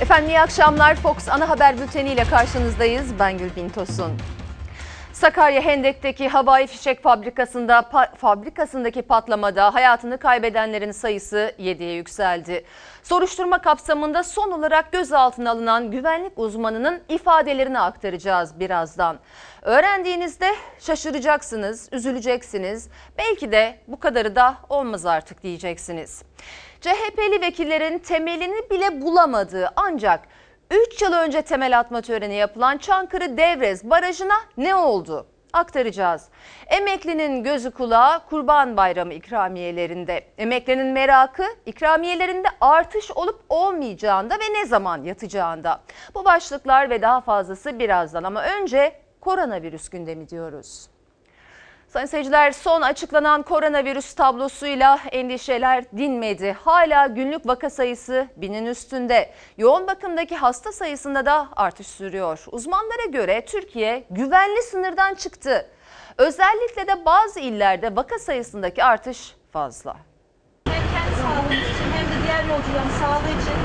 Efendim iyi akşamlar. Fox ana haber bülteni ile karşınızdayız. Ben Gülbin Tosun. Sakarya Hendek'teki havai fişek fabrikasında pa- fabrikasındaki patlamada hayatını kaybedenlerin sayısı 7'ye yükseldi. Soruşturma kapsamında son olarak gözaltına alınan güvenlik uzmanının ifadelerini aktaracağız birazdan. Öğrendiğinizde şaşıracaksınız, üzüleceksiniz. Belki de bu kadarı da olmaz artık diyeceksiniz. CHP'li vekillerin temelini bile bulamadığı ancak 3 yıl önce temel atma töreni yapılan Çankırı Devrez Barajı'na ne oldu? Aktaracağız. Emeklinin gözü kulağı Kurban Bayramı ikramiyelerinde. Emeklinin merakı ikramiyelerinde artış olup olmayacağında ve ne zaman yatacağında. Bu başlıklar ve daha fazlası birazdan ama önce koronavirüs gündemi diyoruz. Sayın seyirciler son açıklanan koronavirüs tablosuyla endişeler dinmedi. Hala günlük vaka sayısı binin üstünde. Yoğun bakımdaki hasta sayısında da artış sürüyor. Uzmanlara göre Türkiye güvenli sınırdan çıktı. Özellikle de bazı illerde vaka sayısındaki artış fazla. hem kendi sağlığımız için hem de diğer yolcuların sağlığı için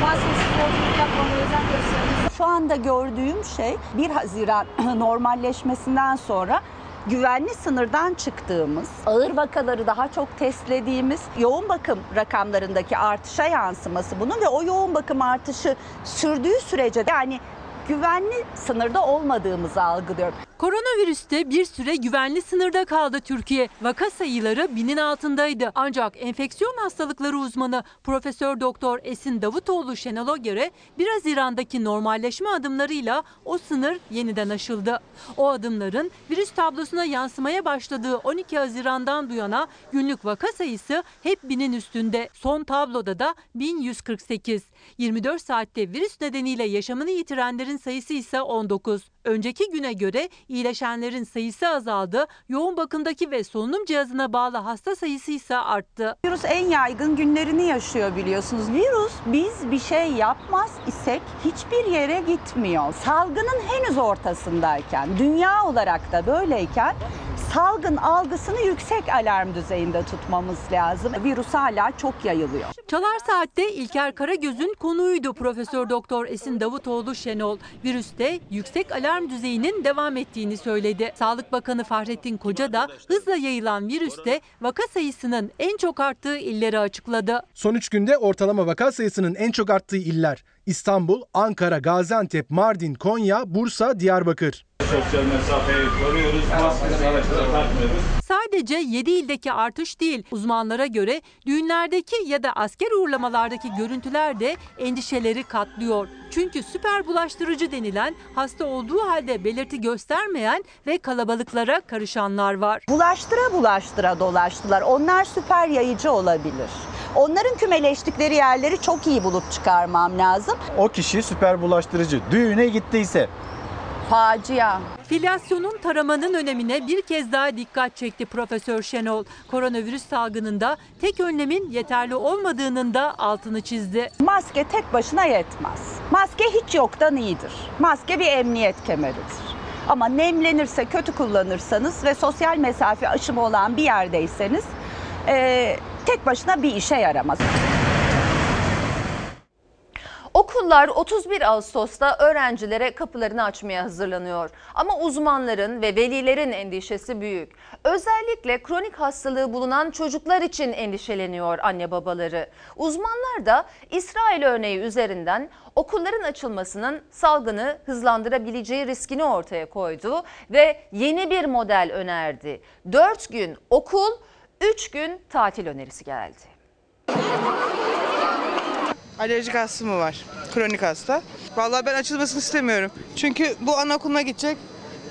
maskesiz yolculuk yapmamaya özen gösteriyoruz. Şu anda gördüğüm şey 1 Haziran normalleşmesinden sonra güvenli sınırdan çıktığımız, ağır vakaları daha çok testlediğimiz yoğun bakım rakamlarındaki artışa yansıması bunun ve o yoğun bakım artışı sürdüğü sürece yani güvenli sınırda olmadığımızı algılıyorum. Koronavirüste bir süre güvenli sınırda kaldı Türkiye. Vaka sayıları binin altındaydı. Ancak enfeksiyon hastalıkları uzmanı Profesör Doktor Esin Davutoğlu Şenol'a göre 1 Haziran'daki normalleşme adımlarıyla o sınır yeniden aşıldı. O adımların virüs tablosuna yansımaya başladığı 12 Haziran'dan bu yana günlük vaka sayısı hep binin üstünde. Son tabloda da 1148. 24 saatte virüs nedeniyle yaşamını yitirenlerin sayısı ise 19. Önceki güne göre iyileşenlerin sayısı azaldı. Yoğun bakımdaki ve solunum cihazına bağlı hasta sayısı ise arttı. Virüs en yaygın günlerini yaşıyor biliyorsunuz. Virüs biz bir şey yapmaz isek hiçbir yere gitmiyor. Salgının henüz ortasındayken, dünya olarak da böyleyken salgın algısını yüksek alarm düzeyinde tutmamız lazım. Virüs hala çok yayılıyor. Çalar Saat'te İlker Karagöz'ün konuğuydu Profesör Doktor Esin Davutoğlu Şenol. Virüste yüksek alarm düzeyinin devam ettiğini söyledi. Sağlık Bakanı Fahrettin Koca da hızla yayılan virüste vaka sayısının en çok arttığı illeri açıkladı. Son 3 günde ortalama vaka sayısının en çok arttığı iller İstanbul, Ankara, Gaziantep, Mardin, Konya, Bursa, Diyarbakır. Sosyal mesafeyi koruyoruz, maskesi araçlara takmıyoruz. Sadece 7 ildeki artış değil, uzmanlara göre düğünlerdeki ya da asker uğurlamalardaki görüntüler de endişeleri katlıyor. Çünkü süper bulaştırıcı denilen hasta olduğu halde belirti göstermeyen ve kalabalıklara karışanlar var. Bulaştıra bulaştıra dolaştılar. Onlar süper yayıcı olabilir. Onların kümeleştikleri yerleri çok iyi bulup çıkarmam lazım. o kişi süper bulaştırıcı düğüne gittiyse Facia. Filyasyonun taramanın önemine bir kez daha dikkat çekti Profesör Şenol. Koronavirüs salgınında tek önlemin yeterli olmadığının da altını çizdi. Maske tek başına yetmez. Maske hiç yoktan iyidir. Maske bir emniyet kemeridir. Ama nemlenirse, kötü kullanırsanız ve sosyal mesafe aşımı olan bir yerdeyseniz eee, tek başına bir işe yaramaz. Okullar 31 Ağustos'ta öğrencilere kapılarını açmaya hazırlanıyor. Ama uzmanların ve velilerin endişesi büyük. Özellikle kronik hastalığı bulunan çocuklar için endişeleniyor anne babaları. Uzmanlar da İsrail örneği üzerinden okulların açılmasının salgını hızlandırabileceği riskini ortaya koydu ve yeni bir model önerdi. 4 gün okul, 3 gün tatil önerisi geldi. Alerjik astımı var. Kronik hasta. Vallahi ben açılmasını istemiyorum. Çünkü bu anaokuluna gidecek.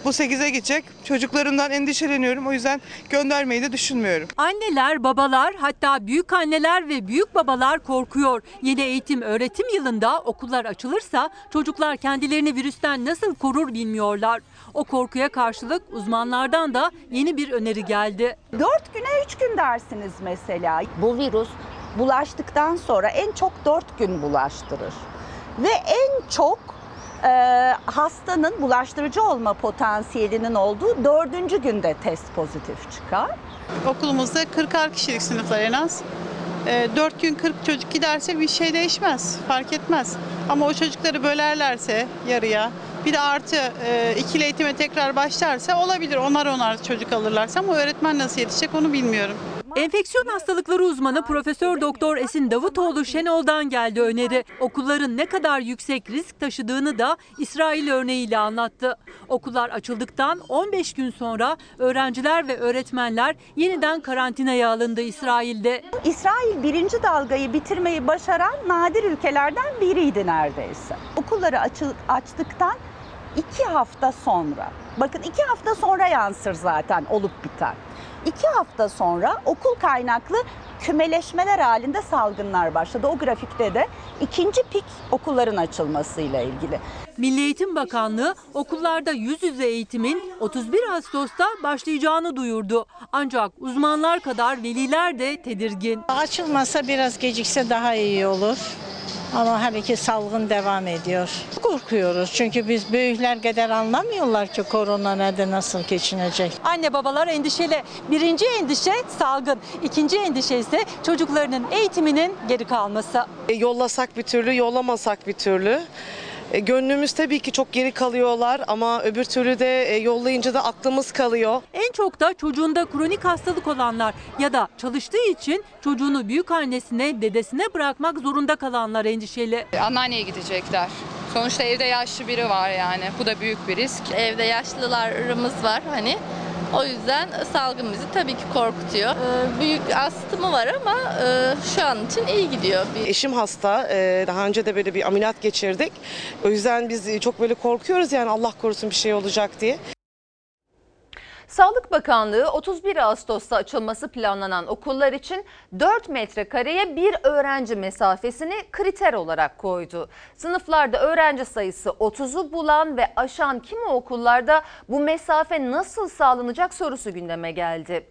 Bu 8'e gidecek. Çocuklarımdan endişeleniyorum. O yüzden göndermeyi de düşünmüyorum. Anneler, babalar hatta büyük anneler ve büyük babalar korkuyor. Yeni eğitim öğretim yılında okullar açılırsa çocuklar kendilerini virüsten nasıl korur bilmiyorlar. O korkuya karşılık uzmanlardan da yeni bir öneri geldi. Dört güne üç gün dersiniz mesela. Bu virüs bulaştıktan sonra en çok dört gün bulaştırır. Ve en çok e, hastanın bulaştırıcı olma potansiyelinin olduğu dördüncü günde test pozitif çıkar. Okulumuzda 40'ar kişilik sınıflar en az. e, 4 gün 40 çocuk giderse bir şey değişmez, fark etmez. Ama o çocukları bölerlerse yarıya, bir de artı e, ikili eğitime tekrar başlarsa olabilir. Onar onar çocuk alırlarsa ama öğretmen nasıl yetişecek onu bilmiyorum. Enfeksiyon hastalıkları uzmanı Profesör Doktor Esin Davutoğlu Şenol'dan geldi öneri. Okulların ne kadar yüksek risk taşıdığını da İsrail örneğiyle anlattı. Okullar açıldıktan 15 gün sonra öğrenciler ve öğretmenler yeniden karantinaya alındı İsrail'de. İsrail birinci dalgayı bitirmeyi başaran nadir ülkelerden biriydi neredeyse. Okulları açı- açtıktan iki hafta sonra, bakın iki hafta sonra yansır zaten olup biten. İki hafta sonra okul kaynaklı kümeleşmeler halinde salgınlar başladı. O grafikte de ikinci pik okulların açılmasıyla ilgili. Milli Eğitim Bakanlığı okullarda yüz yüze eğitimin 31 Ağustos'ta başlayacağını duyurdu. Ancak uzmanlar kadar veliler de tedirgin. Açılmasa biraz gecikse daha iyi olur. Ama her iki salgın devam ediyor. Korkuyoruz çünkü biz büyükler kadar anlamıyorlar ki korona nerede nasıl geçinecek. Anne babalar endişeli. Birinci endişe salgın. İkinci endişe ise çocuklarının eğitiminin geri kalması. E, Yollasak bir türlü, yollamasak bir türlü. E, Gönlümüz tabii ki çok geri kalıyorlar ama öbür türlü de e, yollayınca da aklımız kalıyor. En çok da çocuğunda kronik hastalık olanlar ya da çalıştığı için çocuğunu büyük annesine, dedesine bırakmak zorunda kalanlar endişeli. Anneanneye gidecekler. Sonuçta evde yaşlı biri var yani. Bu da büyük bir risk. Evde yaşlılarımız var hani. O yüzden salgın bizi tabii ki korkutuyor. Ee, Büyük astımı var ama e, şu an için iyi gidiyor. Eşim hasta, e, daha önce de böyle bir ameliyat geçirdik. O yüzden biz çok böyle korkuyoruz yani Allah korusun bir şey olacak diye. Sağlık Bakanlığı 31 Ağustos'ta açılması planlanan okullar için 4 metrekareye bir öğrenci mesafesini kriter olarak koydu. Sınıflarda öğrenci sayısı 30'u bulan ve aşan kimi okullarda bu mesafe nasıl sağlanacak sorusu gündeme geldi.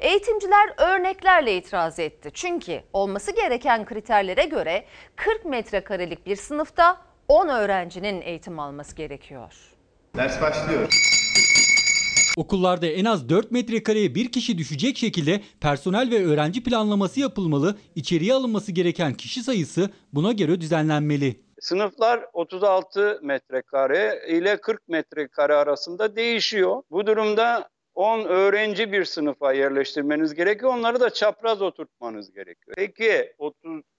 Eğitimciler örneklerle itiraz etti. Çünkü olması gereken kriterlere göre 40 metrekarelik bir sınıfta 10 öğrencinin eğitim alması gerekiyor. Ders başlıyor. Okullarda en az 4 metrekareye bir kişi düşecek şekilde personel ve öğrenci planlaması yapılmalı, içeriye alınması gereken kişi sayısı buna göre düzenlenmeli. Sınıflar 36 metrekare ile 40 metrekare arasında değişiyor. Bu durumda 10 öğrenci bir sınıfa yerleştirmeniz gerekiyor. Onları da çapraz oturtmanız gerekiyor. Peki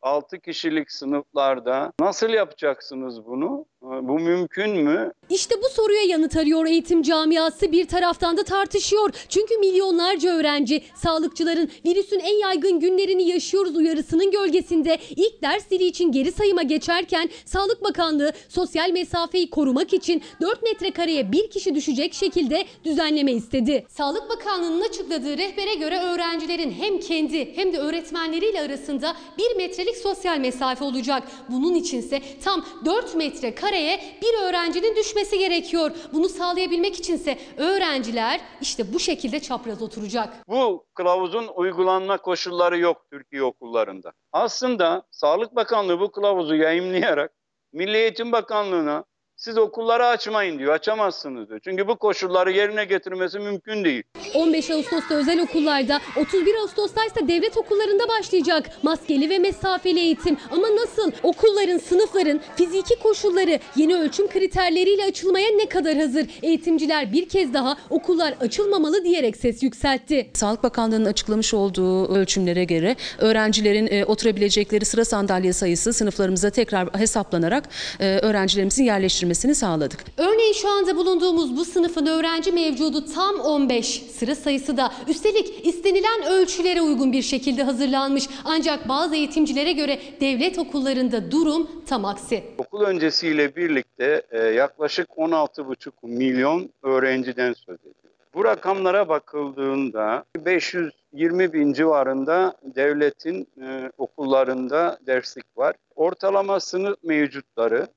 36 kişilik sınıflarda nasıl yapacaksınız bunu? Bu mümkün mü? İşte bu soruya yanıt arıyor eğitim camiası bir taraftan da tartışıyor. Çünkü milyonlarca öğrenci sağlıkçıların virüsün en yaygın günlerini yaşıyoruz uyarısının gölgesinde ilk ders dili için geri sayıma geçerken Sağlık Bakanlığı sosyal mesafeyi korumak için 4 metrekareye bir kişi düşecek şekilde düzenleme istedi. Sağlık Bakanlığı'nın açıkladığı rehbere göre öğrencilerin hem kendi hem de öğretmenleriyle arasında 1 metrelik sosyal mesafe olacak. Bunun içinse tam 4 metre kareye bir öğrencinin düşmesi gerekiyor. Bunu sağlayabilmek içinse öğrenciler işte bu şekilde çapraz oturacak. Bu kılavuzun uygulanma koşulları yok Türkiye okullarında. Aslında Sağlık Bakanlığı bu kılavuzu yayımlayarak Milli Eğitim Bakanlığı'na siz okulları açmayın diyor, açamazsınız diyor. Çünkü bu koşulları yerine getirmesi mümkün değil. 15 Ağustos'ta özel okullarda, 31 Ağustos'ta ise devlet okullarında başlayacak maskeli ve mesafeli eğitim. Ama nasıl? Okulların, sınıfların fiziki koşulları yeni ölçüm kriterleriyle açılmaya ne kadar hazır? Eğitimciler bir kez daha okullar açılmamalı diyerek ses yükseltti. Sağlık Bakanlığı'nın açıklamış olduğu ölçümlere göre öğrencilerin e, oturabilecekleri sıra sandalye sayısı sınıflarımıza tekrar hesaplanarak e, öğrencilerimizin yerleştirmesini sağladık. Örneğin şu anda bulunduğumuz bu sınıfın öğrenci mevcudu tam 15. Sıra sayısı da üstelik istenilen ölçülere uygun bir şekilde hazırlanmış. Ancak bazı eğitimcilere göre devlet okullarında durum tam aksi. Okul öncesiyle birlikte e, yaklaşık 16,5 milyon öğrenciden söz ediyor. Bu rakamlara bakıldığında 520 bin civarında devletin e, okullarında derslik var. Ortalama sınıf mevcutları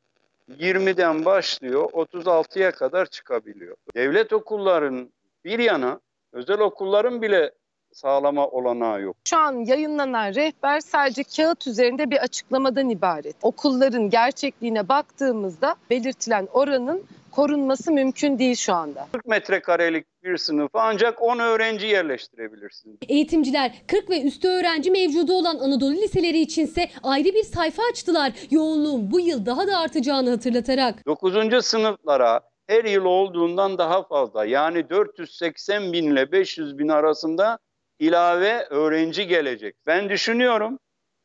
20'den başlıyor 36'ya kadar çıkabiliyor. Devlet okullarının bir yana özel okulların bile sağlama olanağı yok. Şu an yayınlanan rehber sadece kağıt üzerinde bir açıklamadan ibaret. Okulların gerçekliğine baktığımızda belirtilen oranın korunması mümkün değil şu anda. 40 metrekarelik bir sınıfa ancak 10 öğrenci yerleştirebilirsiniz. Eğitimciler 40 ve üstü öğrenci mevcudu olan Anadolu liseleri içinse ayrı bir sayfa açtılar. Yoğunluğun bu yıl daha da artacağını hatırlatarak. 9. sınıflara her yıl olduğundan daha fazla yani 480 bin ile 500 bin arasında ilave öğrenci gelecek. Ben düşünüyorum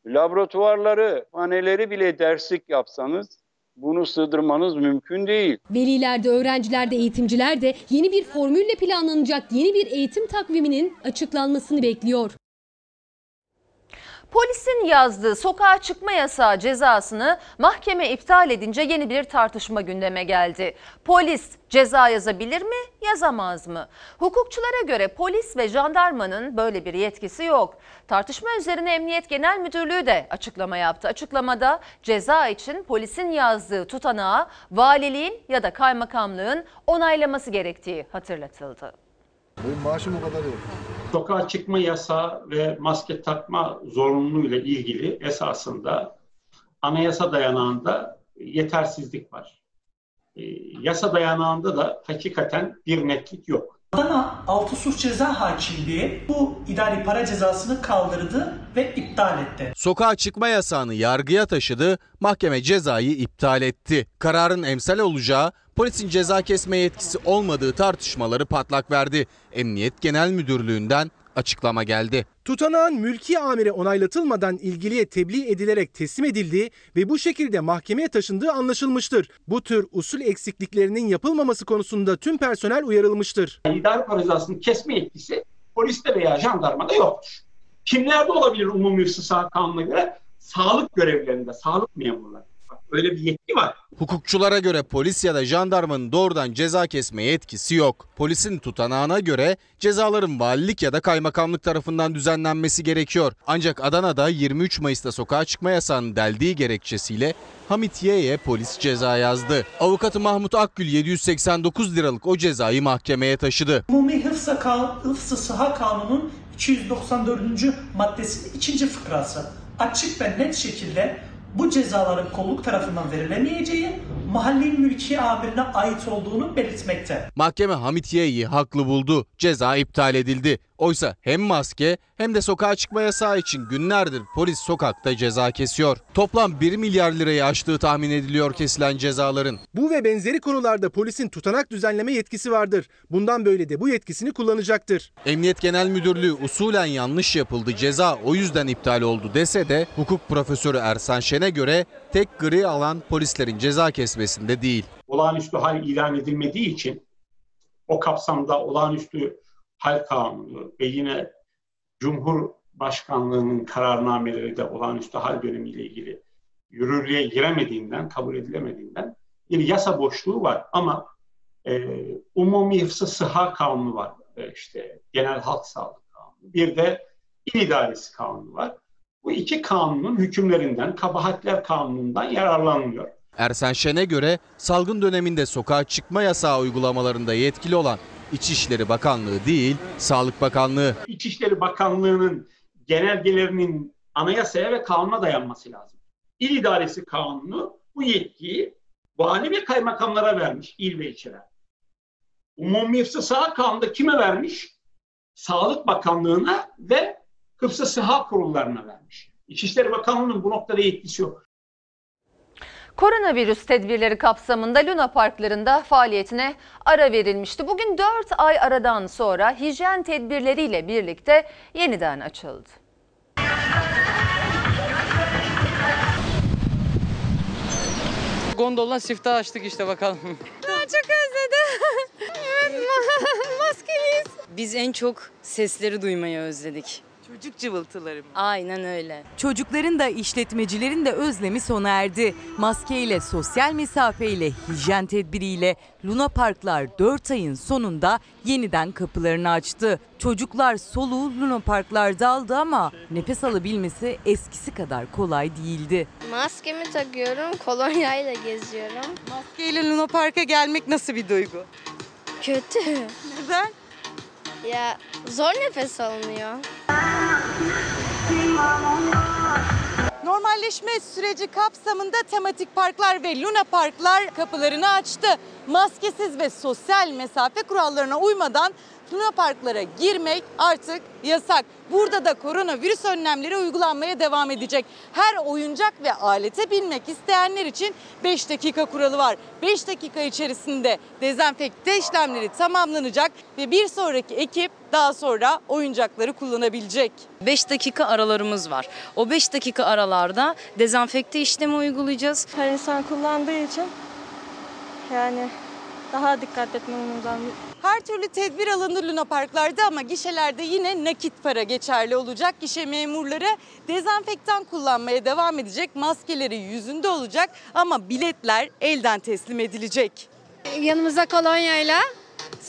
laboratuvarları, paneleri bile derslik yapsanız bunu sığdırmanız mümkün değil. Veliler de öğrenciler de eğitimciler de yeni bir formülle planlanacak yeni bir eğitim takviminin açıklanmasını bekliyor. Polisin yazdığı sokağa çıkma yasağı cezasını mahkeme iptal edince yeni bir tartışma gündeme geldi. Polis ceza yazabilir mi, yazamaz mı? Hukukçulara göre polis ve jandarmanın böyle bir yetkisi yok. Tartışma üzerine Emniyet Genel Müdürlüğü de açıklama yaptı. Açıklamada ceza için polisin yazdığı tutanağı valiliğin ya da kaymakamlığın onaylaması gerektiği hatırlatıldı. Benim maaşım o kadar yok. sokağa çıkma yasağı ve maske takma zorunluluğuyla ilgili esasında anayasa dayanağında yetersizlik var. E, yasa dayanağında da hakikaten bir netlik yok. Adana Altı Suç Ceza Hakimliği bu idari para cezasını kaldırdı ve iptal etti. Sokağa çıkma yasağını yargıya taşıdı, mahkeme cezayı iptal etti. Kararın emsal olacağı, polisin ceza kesme yetkisi olmadığı tartışmaları patlak verdi. Emniyet Genel Müdürlüğü'nden açıklama geldi. Tutanağın mülki amire onaylatılmadan ilgiliye tebliğ edilerek teslim edildiği ve bu şekilde mahkemeye taşındığı anlaşılmıştır. Bu tür usul eksikliklerinin yapılmaması konusunda tüm personel uyarılmıştır. İdari para cezasını kesme yetkisi poliste veya jandarmada yoktur. Kimlerde olabilir umumi hıfzı kanuna göre? Sağlık görevlilerinde, sağlık memurları. Bak, Öyle bir yetki var. Hukukçulara göre polis ya da jandarmanın doğrudan ceza kesme yetkisi yok. Polisin tutanağına göre cezaların valilik ya da kaymakamlık tarafından düzenlenmesi gerekiyor. Ancak Adana'da 23 Mayıs'ta sokağa çıkma yasağının deldiği gerekçesiyle Hamit Y'ye polis ceza yazdı. Avukatı Mahmut Akgül 789 liralık o cezayı mahkemeye taşıdı. Umumi Hıfzı, Kan- Hıfzı Sıha Kanunun 294. maddesinin ikinci fıkrası açık ve net şekilde bu cezaların kolluk tarafından verilemeyeceği mahalli mülki amirine ait olduğunu belirtmekte. Mahkeme Hamit Y'yi haklı buldu. Ceza iptal edildi. Oysa hem maske hem de sokağa çıkma yasağı için günlerdir polis sokakta ceza kesiyor. Toplam 1 milyar lirayı aştığı tahmin ediliyor kesilen cezaların. Bu ve benzeri konularda polisin tutanak düzenleme yetkisi vardır. Bundan böyle de bu yetkisini kullanacaktır. Emniyet Genel Müdürlüğü usulen yanlış yapıldı ceza o yüzden iptal oldu dese de hukuk profesörü Ersan Şen'e göre tek gri alan polislerin ceza kesmesinde değil. Olağanüstü hal ilan edilmediği için o kapsamda olağanüstü hal kanunu ve yine Cumhurbaşkanlığının kararnameleri de olağanüstü hal dönemiyle ilgili yürürlüğe giremediğinden, kabul edilemediğinden bir yasa boşluğu var. Ama e, Umumi Hıfzı Sıha Kanunu var. E, işte Genel Halk Sağlığı Kanunu. Bir de İl İdaresi Kanunu var. Bu iki kanunun hükümlerinden, kabahatler kanunundan yararlanılıyor. Ersen Şen'e göre salgın döneminde sokağa çıkma yasağı uygulamalarında yetkili olan İçişleri Bakanlığı değil, Sağlık Bakanlığı. İçişleri Bakanlığı'nın genelgelerinin anayasaya ve kanuna dayanması lazım. İl İdaresi Kanunu bu yetkiyi vali ve kaymakamlara vermiş il ve ilçeler. Umumi Hıfzı Sıha Kanunu'nda kime vermiş? Sağlık Bakanlığı'na ve Hıfzı Sıha Kurullarına vermiş. İçişleri Bakanlığı'nın bu noktada yetkisi yok. Koronavirüs tedbirleri kapsamında Luna Parklarında faaliyetine ara verilmişti. Bugün 4 ay aradan sonra hijyen tedbirleriyle birlikte yeniden açıldı. Gondolla siftah açtık işte bakalım. çok özledim. evet maskeliyiz. Biz en çok sesleri duymayı özledik. Çocuk cıvıltıları mı? Aynen öyle. Çocukların da işletmecilerin de özlemi sona erdi. Maskeyle, sosyal mesafeyle, hijyen tedbiriyle Luna Parklar 4 ayın sonunda yeniden kapılarını açtı. Çocuklar soluğu Luna Parklarda aldı ama nefes alabilmesi eskisi kadar kolay değildi. Maskemi takıyorum, kolonyayla geziyorum. Maskeyle Luna Park'a gelmek nasıl bir duygu? Kötü. Neden? Ya zor nefes alınıyor. Normalleşme süreci kapsamında tematik parklar ve luna parklar kapılarını açtı. Maskesiz ve sosyal mesafe kurallarına uymadan luna parklara girmek artık yasak. Burada da koronavirüs önlemleri uygulanmaya devam edecek. Her oyuncak ve alete binmek isteyenler için 5 dakika kuralı var. 5 dakika içerisinde dezenfekte işlemleri tamamlanacak ve bir sonraki ekip daha sonra oyuncakları kullanabilecek. 5 dakika aralarımız var. O 5 dakika aralarda dezenfekte işlemi uygulayacağız. Her insan kullandığı için yani daha dikkat etmemiz lazım. Her türlü tedbir alındı Luna Parklarda ama gişelerde yine nakit para geçerli olacak. Gişe memurları dezenfektan kullanmaya devam edecek. Maskeleri yüzünde olacak ama biletler elden teslim edilecek. Yanımıza kolonyayla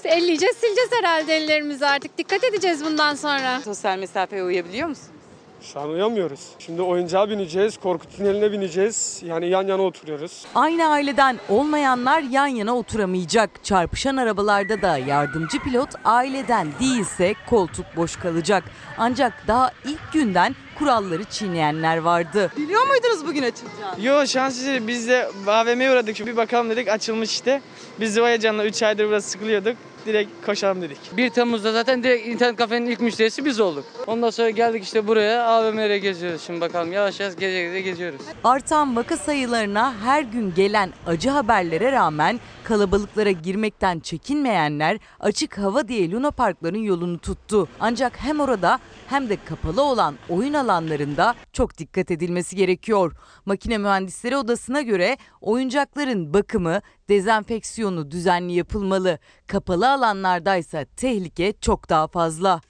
elleyeceğiz, sileceğiz herhalde ellerimizi artık. Dikkat edeceğiz bundan sonra. Sosyal mesafeye uyabiliyor musun? Şu an uyamıyoruz. Şimdi oyuncağa bineceğiz, korku tüneline bineceğiz. Yani yan yana oturuyoruz. Aynı aileden olmayanlar yan yana oturamayacak. Çarpışan arabalarda da yardımcı pilot aileden değilse koltuk boş kalacak. Ancak daha ilk günden kuralları çiğneyenler vardı. Biliyor muydunuz bugün açılacağını? Yo şans eseri biz de AVM'ye uğradık. Bir bakalım dedik açılmış işte. Biz de o heyecanla 3 aydır burada sıkılıyorduk. Direkt koşalım dedik. 1 Temmuz'da zaten direkt internet kafenin ilk müşterisi biz olduk. Ondan sonra geldik işte buraya AVM'lere geziyoruz şimdi bakalım yavaş yavaş gece gece geziyoruz. Artan vaka sayılarına her gün gelen acı haberlere rağmen kalabalıklara girmekten çekinmeyenler açık hava diye Luna Parkların yolunu tuttu. Ancak hem orada hem de kapalı olan oyun alanlarında çok dikkat edilmesi gerekiyor. Makine Mühendisleri Odası'na göre oyuncakların bakımı, dezenfeksiyonu düzenli yapılmalı. Kapalı alanlardaysa tehlike çok daha fazla.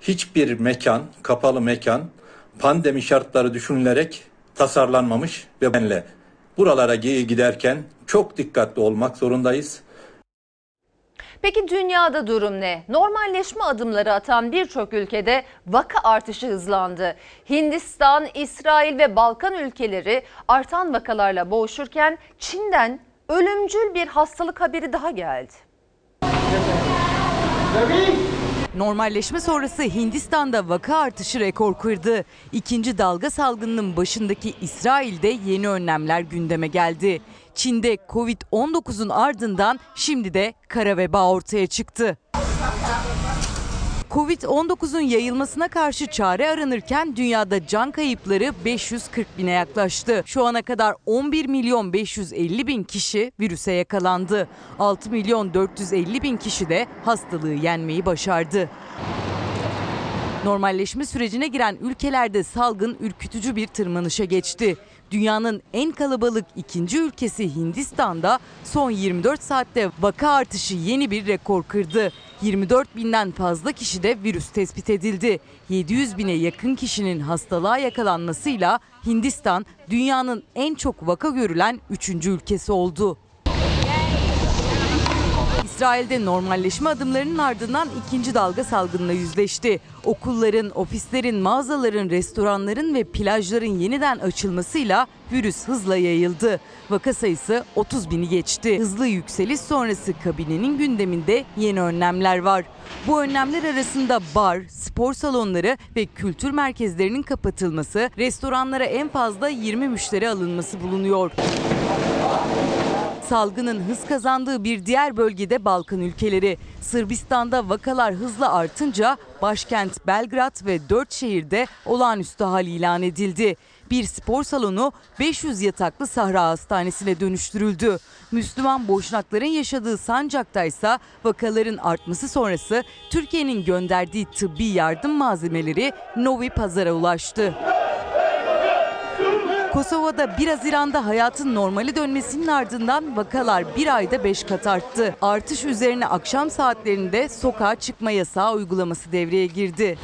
hiçbir mekan, kapalı mekan pandemi şartları düşünülerek tasarlanmamış ve benle buralara giderken çok dikkatli olmak zorundayız. Peki dünyada durum ne? Normalleşme adımları atan birçok ülkede vaka artışı hızlandı. Hindistan, İsrail ve Balkan ülkeleri artan vakalarla boğuşurken Çin'den ölümcül bir hastalık haberi daha geldi. Normalleşme sonrası Hindistan'da vaka artışı rekor kırdı. İkinci dalga salgınının başındaki İsrail'de yeni önlemler gündeme geldi. Çin'de Covid-19'un ardından şimdi de kara veba ortaya çıktı. Covid-19'un yayılmasına karşı çare aranırken dünyada can kayıpları 540 bine yaklaştı. Şu ana kadar 11 milyon 550 bin kişi virüse yakalandı. 6 milyon 450 bin kişi de hastalığı yenmeyi başardı. Normalleşme sürecine giren ülkelerde salgın ürkütücü bir tırmanışa geçti. Dünyanın en kalabalık ikinci ülkesi Hindistan'da son 24 saatte vaka artışı yeni bir rekor kırdı. 24 binden fazla kişi de virüs tespit edildi. 700 bine yakın kişinin hastalığa yakalanmasıyla Hindistan dünyanın en çok vaka görülen 3. ülkesi oldu. İsrail'de normalleşme adımlarının ardından ikinci dalga salgınla yüzleşti. Okulların, ofislerin, mağazaların, restoranların ve plajların yeniden açılmasıyla virüs hızla yayıldı. Vaka sayısı 30 bini geçti. Hızlı yükseliş sonrası kabinenin gündeminde yeni önlemler var. Bu önlemler arasında bar, spor salonları ve kültür merkezlerinin kapatılması, restoranlara en fazla 20 müşteri alınması bulunuyor. Salgının hız kazandığı bir diğer bölgede Balkan ülkeleri. Sırbistan'da vakalar hızla artınca başkent Belgrad ve dört şehirde olağanüstü hal ilan edildi. Bir spor salonu 500 yataklı Sahra Hastanesi'ne dönüştürüldü. Müslüman boşnakların yaşadığı Sancak'ta ise vakaların artması sonrası Türkiye'nin gönderdiği tıbbi yardım malzemeleri Novi Pazar'a ulaştı. Kosova'da 1 Haziran'da hayatın normali dönmesinin ardından vakalar bir ayda 5 kat arttı. Artış üzerine akşam saatlerinde sokağa çıkma yasağı uygulaması devreye girdi.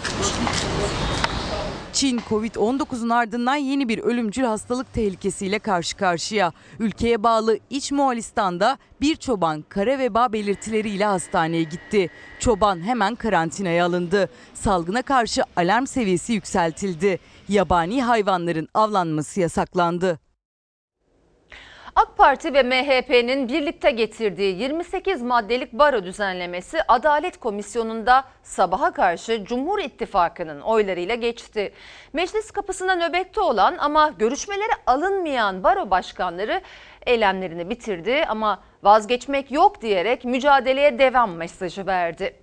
Çin Covid-19'un ardından yeni bir ölümcül hastalık tehlikesiyle karşı karşıya. Ülkeye bağlı İç Moğolistan'da bir çoban kara veba belirtileriyle hastaneye gitti. Çoban hemen karantinaya alındı. Salgına karşı alarm seviyesi yükseltildi. Yabani hayvanların avlanması yasaklandı. AK Parti ve MHP'nin birlikte getirdiği 28 maddelik baro düzenlemesi Adalet Komisyonu'nda sabaha karşı Cumhur İttifakı'nın oylarıyla geçti. Meclis kapısında nöbette olan ama görüşmelere alınmayan baro başkanları eylemlerini bitirdi ama vazgeçmek yok diyerek mücadeleye devam mesajı verdi.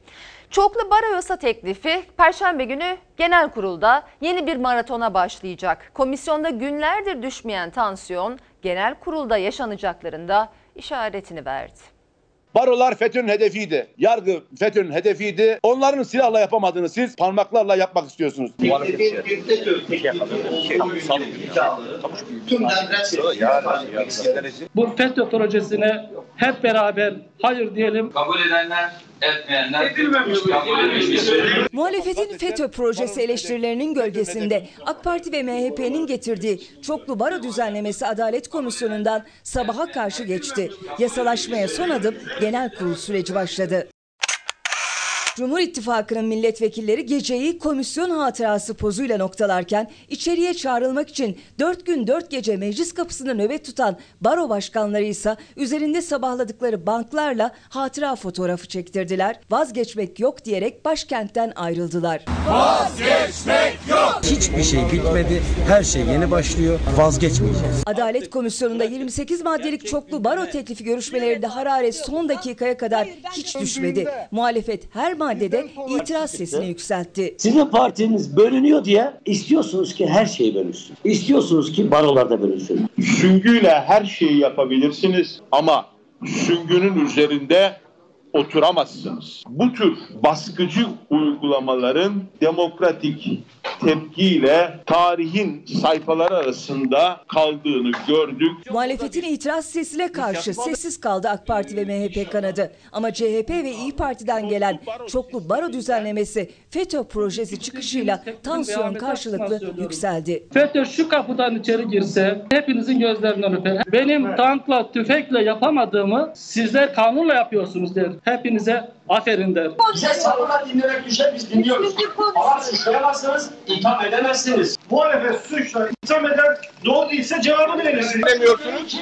Çoklu baro yasa teklifi Perşembe günü genel kurulda yeni bir maratona başlayacak. Komisyonda günlerdir düşmeyen tansiyon genel kurulda yaşanacaklarında işaretini verdi. Barolar FETÖ'nün hedefiydi. Yargı FETÖ'nün hedefiydi. Onların silahla yapamadığını siz parmaklarla yapmak istiyorsunuz. Bu FETÖ projesine hep beraber hayır diyelim. Kabul edenler, etmeyenler kabul edilmiş. Muhalefetin FETÖ projesi eleştirilerinin gölgesinde AK Parti ve MHP'nin getirdiği çoklu baro düzenlemesi Adalet Komisyonu'ndan sabaha karşı geçti. Yasalaşmaya son adım genel kurul süreci başladı. Cumhur İttifakı'nın milletvekilleri geceyi komisyon hatırası pozuyla noktalarken içeriye çağrılmak için 4 gün 4 gece meclis kapısında nöbet tutan baro başkanları ise üzerinde sabahladıkları banklarla hatıra fotoğrafı çektirdiler. Vazgeçmek yok diyerek başkentten ayrıldılar. Vazgeçmek yok. Hiçbir şey bitmedi. Her şey yeni başlıyor. Vazgeçmeyeceğiz. Adalet Komisyonu'nda 28 maddelik çoklu baro teklifi görüşmelerinde hararet son dakikaya kadar hiç düşmedi. Muhalefet her maddede itiraz sesini yükseltti. Sizin partiniz bölünüyor diye istiyorsunuz ki her şey bölünsün. İstiyorsunuz ki barolarda bölünsün. Süngüyle her şeyi yapabilirsiniz ama süngünün üzerinde oturamazsınız. Bu tür baskıcı uygulamaların demokratik tepkiyle tarihin sayfaları arasında kaldığını gördük. Muhalefetin itiraz sesine karşı sessiz kaldı AK Parti ve MHP kanadı. Ama CHP ve İyi Parti'den gelen çoklu baro düzenlemesi FETÖ projesi çıkışıyla tansiyon karşılıklı yükseldi. FETÖ şu kapıdan içeri girse hepinizin gözlerinden öper. Benim tankla, tüfekle yapamadığımı sizler kanunla yapıyorsunuz der. Hepinize aferin der. Bize sabırla dinlemek düşer biz dinliyoruz. Ama suçlayamazsınız, itham edemezsiniz. Muhalefet suçla itham eder, doğru değilse cevabını verirsiniz. Demiyorsunuz.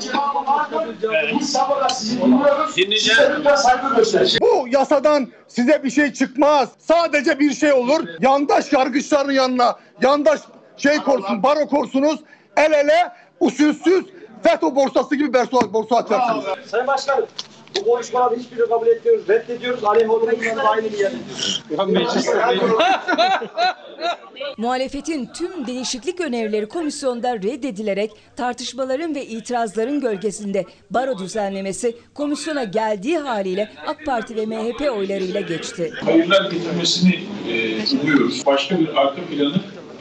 Cevabı vardır. Biz sabırla sizi dinliyoruz. Size lütfen saygı gösterin. Bu yasadan size bir şey çıkmaz. Sadece bir şey olur. Yandaş yargıçların yanına yandaş şey korsun, baro korsunuz. El ele usulsüz FETÖ borsası gibi borsa, borsa açarsınız. Sayın Başkanım, bu konuşmaları hiçbirini kabul etmiyoruz, reddediyoruz. Aleyh olduğuna inanın aynı bir Muhalefetin tüm değişiklik önerileri komisyonda reddedilerek tartışmaların ve itirazların gölgesinde baro düzenlemesi komisyona geldiği haliyle AK Parti ve MHP oylarıyla geçti. hayırlar getirmesini e, umuyoruz. Başka bir arka planı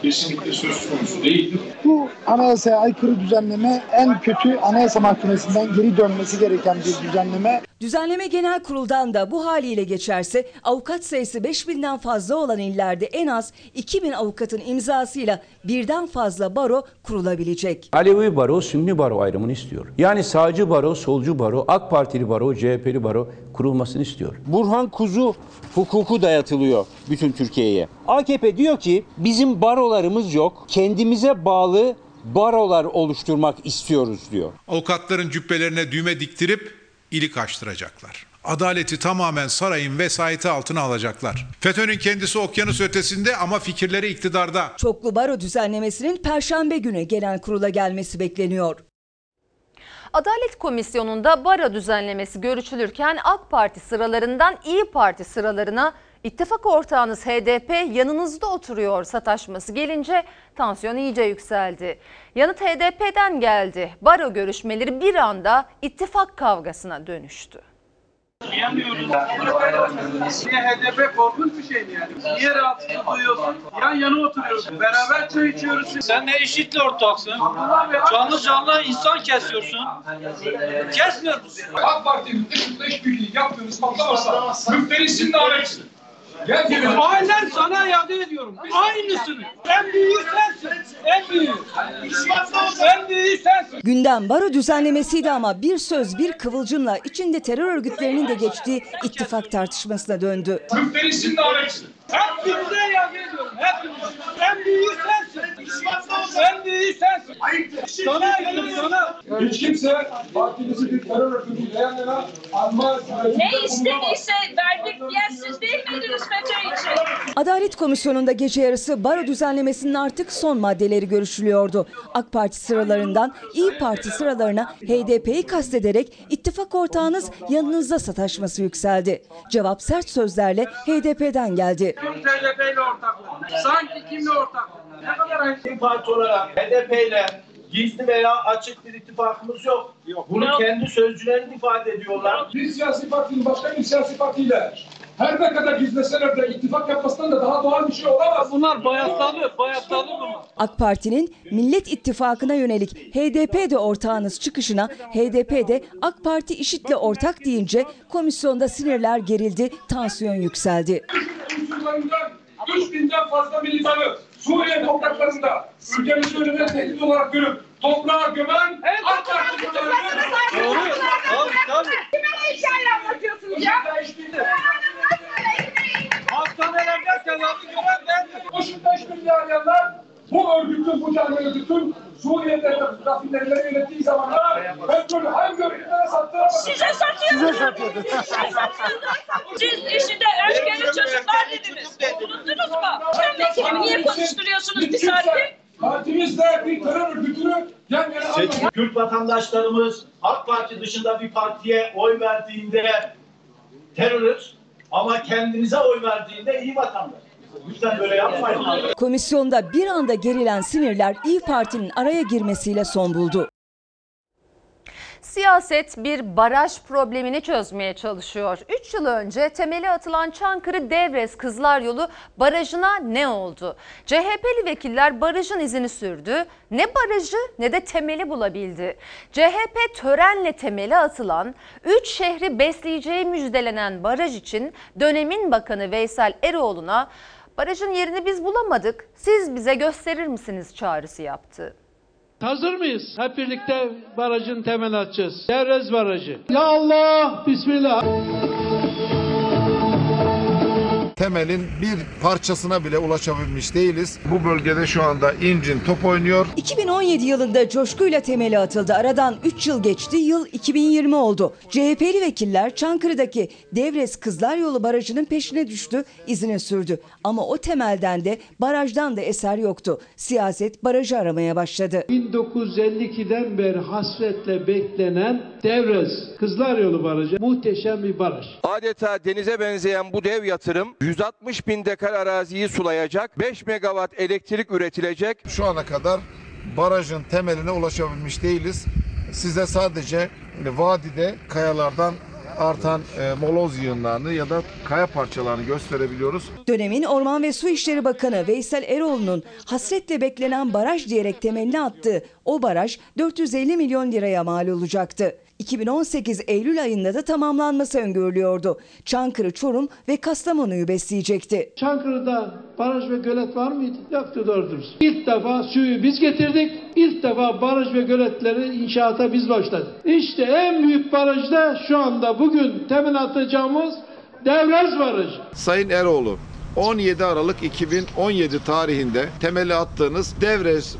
kesinlikle söz konusu değildir. Bu anayasaya aykırı düzenleme en kötü anayasa mahkemesinden geri dönmesi gereken bir düzenleme. Düzenleme genel kuruldan da bu haliyle geçerse avukat sayısı 5000'den fazla olan illerde en az 2000 avukatın imzasıyla birden fazla baro kurulabilecek. Alevi baro, Sünni baro ayrımını istiyor. Yani sağcı baro, solcu baro, AK Partili baro, CHP'li baro kurulmasını istiyor. Burhan Kuzu hukuku dayatılıyor bütün Türkiye'ye. AKP diyor ki bizim barolarımız yok. Kendimize bağlı barolar oluşturmak istiyoruz diyor. Avukatların cübbelerine düğme diktirip ilik açtıracaklar. Adaleti tamamen sarayın vesayeti altına alacaklar. FETÖ'nün kendisi okyanus ötesinde ama fikirleri iktidarda. Çoklu baro düzenlemesinin perşembe günü genel kurula gelmesi bekleniyor. Adalet Komisyonu'nda baro düzenlemesi görüşülürken AK Parti sıralarından İyi Parti sıralarına ittifak ortağınız HDP yanınızda oturuyor sataşması gelince tansiyon iyice yükseldi. Yanıt HDP'den geldi. Baro görüşmeleri bir anda ittifak kavgasına dönüştü. Diyemiyoruz. Niye HDP korkunç bir şey mi yani? Niye rahatsızlık duyuyorsun? Yan yana oturuyorsun. Beraber çay içiyoruz. Sen ne eşitle ortaksın? Canlı canlı insan kesiyorsun. Kesmiyor musun? AK Parti'nin dışında işbirliği yaptığınız patlamasa müfterisin davetçisi. Gel gelin. Aynen sana iade ediyorum. Aynısını. En büyüğü sensin. En büyüğü. En büyüğü sensin. Gündem baro düzenlemesiydi ama bir söz bir kıvılcımla içinde terör örgütlerinin de geçtiği ittifak tartışmasına döndü. Müfterisin davetçisi. Hepinize iade ediyorum. Hepinize. En büyüğü sensin. En büyüğü sensin. Sana ayrılır sana. Hiç kimse partimizi bir terör örgütüyle yan yana alma Ne istediyse verdik diyen siz değil miydiniz FETÖ için? Adalet Komisyonu'nda gece yarısı baro düzenlemesinin artık son maddeleri görüşülüyordu. AK Parti sıralarından İyi Parti sıralarına HDP'yi kastederek ittifak ortağınız yanınızda sataşması yükseldi. Cevap sert sözlerle HDP'den geldi. Kim TDP ile ortaklık? Sanki kimle ortaklık? Ne kadar ayıp. Parti olarak HDP ile gizli veya açık bir ittifakımız yok. Bunu Yok. kendi sözcüleriniz ifade ediyorlar. Bir siyasi partinin başka bir siyasi partiyle her ne kadar gizleseler de ittifak yapmasından da daha doğal bir şey olamaz. Bunlar bayatladı, bayatladı bunu. AK Parti'nin Millet İttifakı'na yönelik HDP'de ortağınız çıkışına HDP'de AK Parti IŞİD'le ortak deyince komisyonda sinirler gerildi, tansiyon yükseldi. unsurlarından 3000'den fazla militanı Suriye topraklarında ülkemizin önüne tehdit olarak görüp toprağa gömen AK Parti Doğru. Tabii tabii. Kime ne hikaye anlatıyorsunuz ya? Hastanelerde tedavi gören bendim. Boşunda işbirliği arayanlar bu örgütün, bu cani örgütün Suriye'de rafinerileri yönettiği zamanlar petrolü hangi örgütlere sattılar? Size satıyordu. Size satıyordu. Siz işinde öfkeli çocuklar dediniz. Unuttunuz mu? Niye konuşturuyorsunuz bir saattir? Partimizle bir terör örgütünü yan yana almayın. Kürt vatandaşlarımız AK Parti dışında bir partiye oy verdiğinde terörist ama kendinize oy verdiğinde iyi vatandaş. Komisyonda bir anda gerilen sinirler İyi Parti'nin araya girmesiyle son buldu. Siyaset bir baraj problemini çözmeye çalışıyor. 3 yıl önce temeli atılan Çankırı Devres Kızlar Yolu barajına ne oldu? CHP'li vekiller barajın izini sürdü. Ne barajı ne de temeli bulabildi. CHP törenle temeli atılan 3 şehri besleyeceği müjdelenen baraj için dönemin bakanı Veysel Eroğlu'na barajın yerini biz bulamadık siz bize gösterir misiniz çağrısı yaptı. Hazır mıyız? Hep birlikte barajın temelini atacağız. Devrez Barajı. Ya Allah, Bismillah. Temelin bir parçasına bile ulaşabilmiş değiliz. Bu bölgede şu anda incin top oynuyor. 2017 yılında coşkuyla temeli atıldı. Aradan 3 yıl geçti. Yıl 2020 oldu. CHP'li vekiller Çankırı'daki Devres Kızlar Yolu Barajı'nın peşine düştü, izine sürdü. Ama o temelden de barajdan da eser yoktu. Siyaset barajı aramaya başladı. 1952'den beri hasretle beklenen Devrez Kızlar Yolu Barajı muhteşem bir baraj. Adeta denize benzeyen bu dev yatırım 160 bin dekar araziyi sulayacak, 5 megawatt elektrik üretilecek. Şu ana kadar barajın temeline ulaşabilmiş değiliz. Size sadece vadide kayalardan artan e, moloz yığınlarını ya da kaya parçalarını gösterebiliyoruz. Dönemin Orman ve Su İşleri Bakanı Veysel Eroğlu'nun hasretle beklenen baraj diyerek temelini attığı o baraj 450 milyon liraya mal olacaktı. 2018 Eylül ayında da tamamlanması öngörülüyordu. Çankırı, Çorum ve Kastamonu'yu besleyecekti. Çankırı'da baraj ve gölet var mıydı? Yoktu doğru dürüst. İlk defa suyu biz getirdik. İlk defa baraj ve göletleri inşaata biz başladık. İşte en büyük baraj da şu anda bugün temin atacağımız Devrez Barajı. Sayın Eroğlu 17 Aralık 2017 tarihinde temeli attığınız Devrez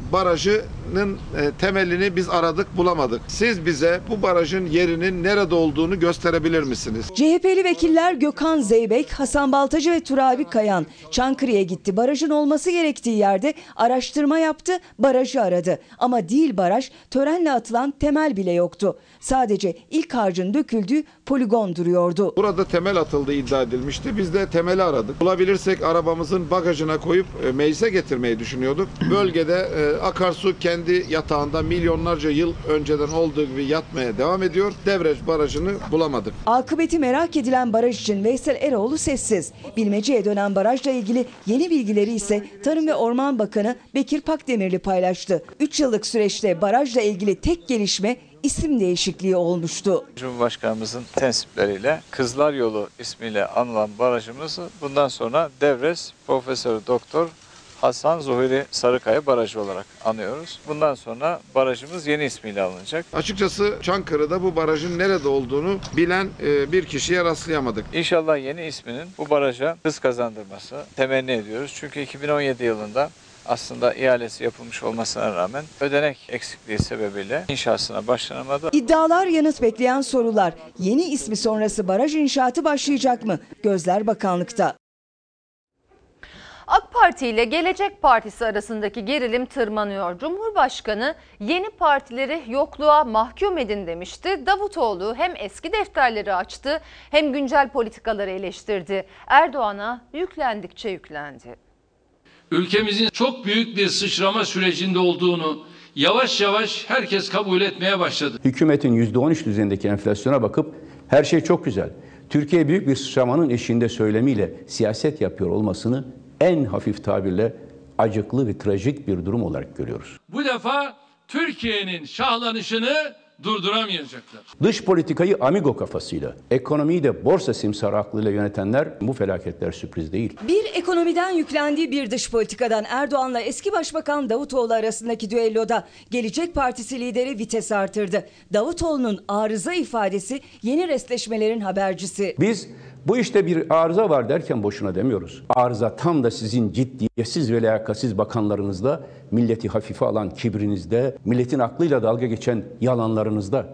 Barajı'nın e, temelini biz aradık bulamadık. Siz bize bu barajın yerinin nerede olduğunu gösterebilir misiniz? CHP'li vekiller Gökhan Zeybek, Hasan Baltacı ve Turabi Kayan Çankırı'ya gitti. Barajın olması gerektiği yerde araştırma yaptı, barajı aradı. Ama değil baraj, törenle atılan temel bile yoktu. Sadece ilk harcın döküldüğü poligon duruyordu. Burada temel atıldığı iddia edilmişti. Biz de temeli aradık. Bulabilirsek arabamızın bagajına koyup e, meclise getirmeyi düşünüyorduk. Bölgede e, akarsu kendi yatağında milyonlarca yıl önceden olduğu gibi yatmaya devam ediyor. Devreç Barajı'nı bulamadık. Akıbeti merak edilen baraj için Veysel Eroğlu sessiz. Bilmece'ye dönen barajla ilgili yeni bilgileri ise Tarım ve Orman Bakanı Bekir Pakdemirli paylaştı. 3 yıllık süreçte barajla ilgili tek gelişme isim değişikliği olmuştu. Cumhurbaşkanımızın tensipleriyle Kızlar Yolu ismiyle anılan barajımızı bundan sonra Devres Profesör Doktor Hasan Zuhuri Sarıkaya Barajı olarak anıyoruz. Bundan sonra barajımız yeni ismiyle alınacak. Açıkçası Çankırı'da bu barajın nerede olduğunu bilen e, bir kişiye rastlayamadık. İnşallah yeni isminin bu baraja hız kazandırması temenni ediyoruz. Çünkü 2017 yılında aslında ihalesi yapılmış olmasına rağmen ödenek eksikliği sebebiyle inşasına başlanamadı. İddialar yanıt bekleyen sorular. Yeni ismi sonrası baraj inşaatı başlayacak mı? Gözler bakanlıkta. AK Parti ile Gelecek Partisi arasındaki gerilim tırmanıyor. Cumhurbaşkanı yeni partileri yokluğa mahkum edin demişti. Davutoğlu hem eski defterleri açtı hem güncel politikaları eleştirdi. Erdoğan'a yüklendikçe yüklendi. Ülkemizin çok büyük bir sıçrama sürecinde olduğunu yavaş yavaş herkes kabul etmeye başladı. Hükümetin %13 düzeyindeki enflasyona bakıp her şey çok güzel. Türkiye büyük bir sıçramanın eşiğinde söylemiyle siyaset yapıyor olmasını en hafif tabirle acıklı ve trajik bir durum olarak görüyoruz. Bu defa Türkiye'nin şahlanışını durduramayacaklar. Dış politikayı amigo kafasıyla, ekonomiyi de borsa simsarı aklıyla yönetenler bu felaketler sürpriz değil. Bir ekonomiden yüklendiği bir dış politikadan Erdoğan'la eski başbakan Davutoğlu arasındaki düelloda Gelecek Partisi lideri vites artırdı. Davutoğlu'nun arıza ifadesi yeni restleşmelerin habercisi. Biz bu işte bir arıza var derken boşuna demiyoruz. Arıza tam da sizin ciddiyetsiz ve liyakatsiz bakanlarınızda, milleti hafife alan kibrinizde, milletin aklıyla dalga geçen yalanlarınızda.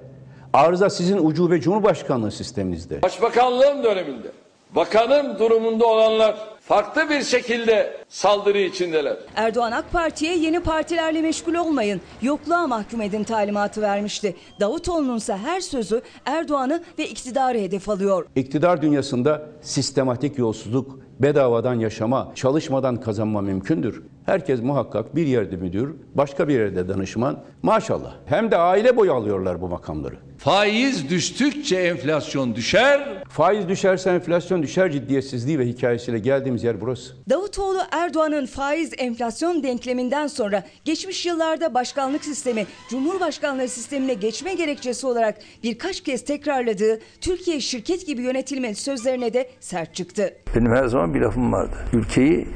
Arıza sizin ucube cumhurbaşkanlığı sisteminizde. Başbakanlığım döneminde bakanım durumunda olanlar farklı bir şekilde saldırı içindeler. Erdoğan AK Parti'ye yeni partilerle meşgul olmayın, yokluğa mahkum edin talimatı vermişti. Davutoğlu'nun ise her sözü Erdoğan'ı ve iktidarı hedef alıyor. İktidar dünyasında sistematik yolsuzluk, bedavadan yaşama, çalışmadan kazanma mümkündür. Herkes muhakkak bir yerde müdür, başka bir yerde danışman. Maşallah. Hem de aile boyu alıyorlar bu makamları. Faiz düştükçe enflasyon düşer. Faiz düşerse enflasyon düşer ciddiyetsizliği ve hikayesiyle geldiğimiz yer burası. Davutoğlu Erdoğan'ın faiz enflasyon denkleminden sonra geçmiş yıllarda başkanlık sistemi Cumhurbaşkanlığı sistemine geçme gerekçesi olarak birkaç kez tekrarladığı Türkiye şirket gibi yönetilmeli sözlerine de sert çıktı. Benim her zaman bir lafım vardı. Ülkeyi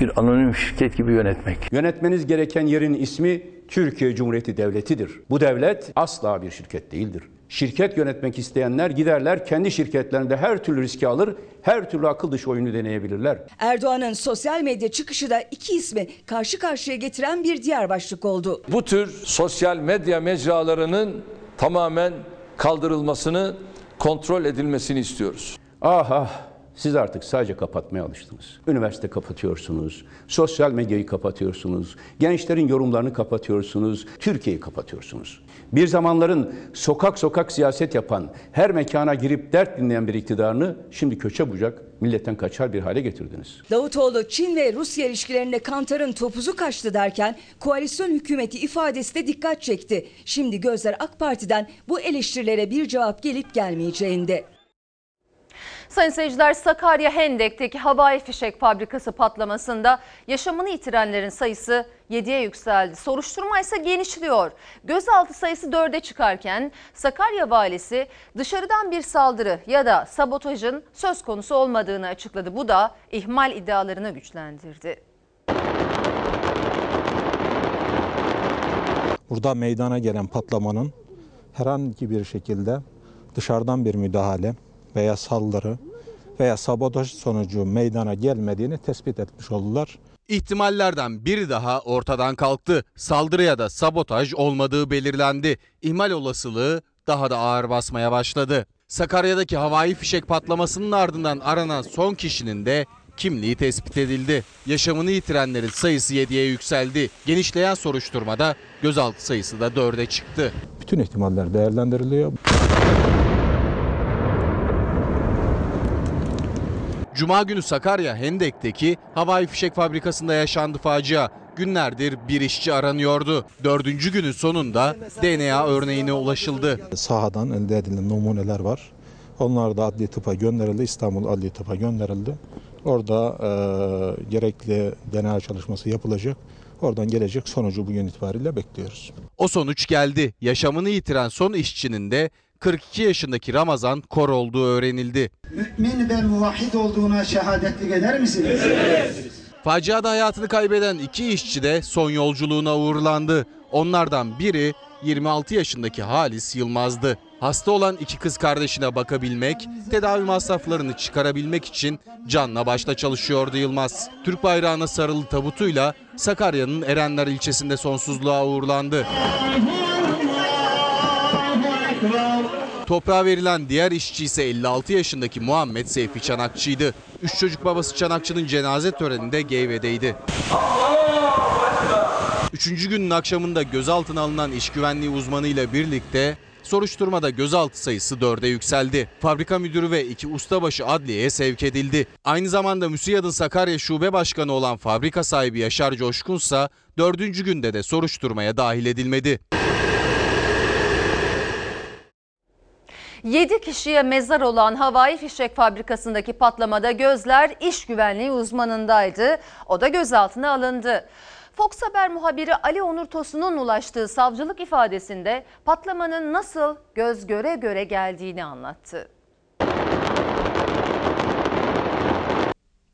bir anonim şirket gibi yönetmek. Yönetmeniz gereken yerin ismi Türkiye Cumhuriyeti Devleti'dir. Bu devlet asla bir şirket değildir. Şirket yönetmek isteyenler giderler kendi şirketlerinde her türlü riski alır, her türlü akıl dışı oyunu deneyebilirler. Erdoğan'ın sosyal medya çıkışı da iki ismi karşı karşıya getiren bir diğer başlık oldu. Bu tür sosyal medya mecralarının tamamen kaldırılmasını, kontrol edilmesini istiyoruz. Ah ah siz artık sadece kapatmaya alıştınız. Üniversite kapatıyorsunuz, sosyal medyayı kapatıyorsunuz, gençlerin yorumlarını kapatıyorsunuz, Türkiye'yi kapatıyorsunuz. Bir zamanların sokak sokak siyaset yapan, her mekana girip dert dinleyen bir iktidarını şimdi köçe bucak, milletten kaçar bir hale getirdiniz. Davutoğlu Çin ve Rusya ilişkilerinde Kantar'ın topuzu kaçtı derken koalisyon hükümeti ifadesi de dikkat çekti. Şimdi gözler AK Parti'den bu eleştirilere bir cevap gelip gelmeyeceğinde. Sayın seyirciler Sakarya Hendek'teki havai fişek fabrikası patlamasında yaşamını yitirenlerin sayısı 7'ye yükseldi. Soruşturma ise genişliyor. Gözaltı sayısı 4'e çıkarken Sakarya valisi dışarıdan bir saldırı ya da sabotajın söz konusu olmadığını açıkladı. Bu da ihmal iddialarını güçlendirdi. Burada meydana gelen patlamanın herhangi bir şekilde dışarıdan bir müdahale veya saldırı veya sabotaj sonucu meydana gelmediğini tespit etmiş oldular. İhtimallerden biri daha ortadan kalktı. Saldırı ya da sabotaj olmadığı belirlendi. İhmal olasılığı daha da ağır basmaya başladı. Sakarya'daki havai fişek patlamasının ardından aranan son kişinin de kimliği tespit edildi. Yaşamını yitirenlerin sayısı 7'ye yükseldi. Genişleyen soruşturmada gözaltı sayısı da 4'e çıktı. Bütün ihtimaller değerlendiriliyor. Cuma günü Sakarya Hendek'teki havai fişek fabrikasında yaşandı facia. Günlerdir bir işçi aranıyordu. Dördüncü günün sonunda DNA örneğine ulaşıldı. Sahadan elde edilen numuneler var. Onlar da adli tıpa gönderildi. İstanbul Adli Tıpa gönderildi. Orada e, gerekli DNA çalışması yapılacak. Oradan gelecek sonucu bugün itibariyle bekliyoruz. O sonuç geldi. Yaşamını yitiren son işçinin de 42 yaşındaki Ramazan Kor olduğu öğrenildi. Mümin ve muvahhid olduğuna şehadetlik eder misiniz? Faciada hayatını kaybeden iki işçi de son yolculuğuna uğurlandı. Onlardan biri 26 yaşındaki Halis Yılmaz'dı. Hasta olan iki kız kardeşine bakabilmek, tedavi masraflarını çıkarabilmek için canla başla çalışıyordu Yılmaz. Türk bayrağına sarılı tabutuyla Sakarya'nın Erenler ilçesinde sonsuzluğa uğurlandı. Toprağa verilen diğer işçi ise 56 yaşındaki Muhammed Seyfi Çanakçı'ydı. Üç çocuk babası Çanakçı'nın cenaze töreninde Geyve'deydi. Üçüncü günün akşamında gözaltına alınan iş güvenliği uzmanıyla birlikte soruşturmada gözaltı sayısı dörde yükseldi. Fabrika müdürü ve iki ustabaşı adliyeye sevk edildi. Aynı zamanda MÜSİAD'ın Sakarya Şube Başkanı olan fabrika sahibi Yaşar Coşkunsa dördüncü günde de soruşturmaya dahil edilmedi. 7 kişiye mezar olan havai fişek fabrikasındaki patlamada gözler iş güvenliği uzmanındaydı. O da gözaltına alındı. Fox Haber muhabiri Ali Onur Tosun'un ulaştığı savcılık ifadesinde patlamanın nasıl göz göre göre geldiğini anlattı.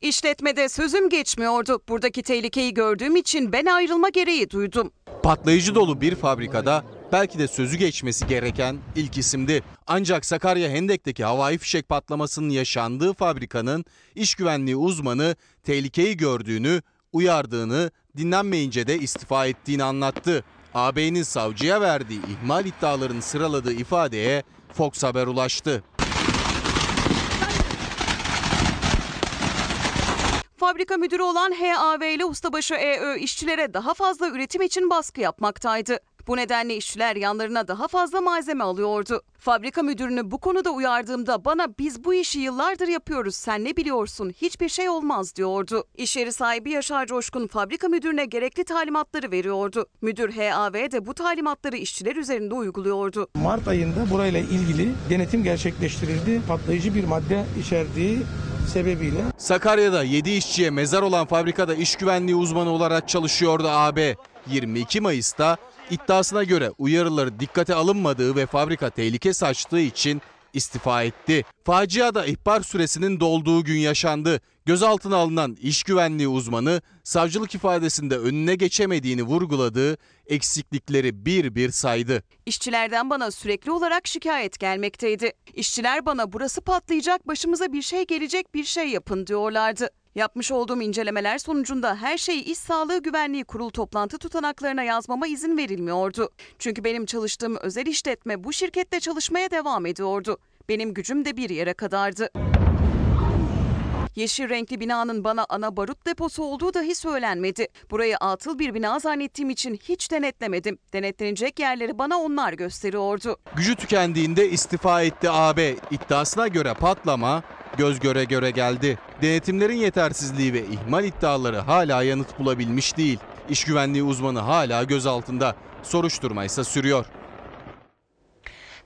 İşletmede sözüm geçmiyordu. Buradaki tehlikeyi gördüğüm için ben ayrılma gereği duydum. Patlayıcı dolu bir fabrikada belki de sözü geçmesi gereken ilk isimdi. Ancak Sakarya Hendek'teki havai fişek patlamasının yaşandığı fabrikanın iş güvenliği uzmanı tehlikeyi gördüğünü, uyardığını, dinlenmeyince de istifa ettiğini anlattı. AB'nin savcıya verdiği ihmal iddialarını sıraladığı ifadeye Fox Haber ulaştı. Fabrika müdürü olan HAV ile ustabaşı EÖ işçilere daha fazla üretim için baskı yapmaktaydı. Bu nedenle işçiler yanlarına daha fazla malzeme alıyordu. Fabrika müdürünü bu konuda uyardığımda bana biz bu işi yıllardır yapıyoruz sen ne biliyorsun hiçbir şey olmaz diyordu. İş yeri sahibi Yaşar Coşkun fabrika müdürüne gerekli talimatları veriyordu. Müdür HAV de bu talimatları işçiler üzerinde uyguluyordu. Mart ayında burayla ilgili denetim gerçekleştirildi. Patlayıcı bir madde içerdiği sebebiyle. Sakarya'da 7 işçiye mezar olan fabrikada iş güvenliği uzmanı olarak çalışıyordu AB. 22 Mayıs'ta iddiasına göre uyarıları dikkate alınmadığı ve fabrika tehlike saçtığı için istifa etti. Faciada ihbar süresinin dolduğu gün yaşandı. Gözaltına alınan iş güvenliği uzmanı savcılık ifadesinde önüne geçemediğini vurguladığı eksiklikleri bir bir saydı. İşçilerden bana sürekli olarak şikayet gelmekteydi. İşçiler bana burası patlayacak, başımıza bir şey gelecek, bir şey yapın diyorlardı. Yapmış olduğum incelemeler sonucunda her şeyi İş Sağlığı Güvenliği Kurulu toplantı tutanaklarına yazmama izin verilmiyordu. Çünkü benim çalıştığım özel işletme bu şirkette çalışmaya devam ediyordu. Benim gücüm de bir yere kadardı. Yeşil renkli binanın bana ana barut deposu olduğu dahi söylenmedi. Burayı atıl bir bina zannettiğim için hiç denetlemedim. Denetlenecek yerleri bana onlar gösteriyordu. Gücü tükendiğinde istifa etti AB. İddiasına göre patlama göz göre göre geldi. Denetimlerin yetersizliği ve ihmal iddiaları hala yanıt bulabilmiş değil. İş güvenliği uzmanı hala gözaltında. Soruşturma ise sürüyor.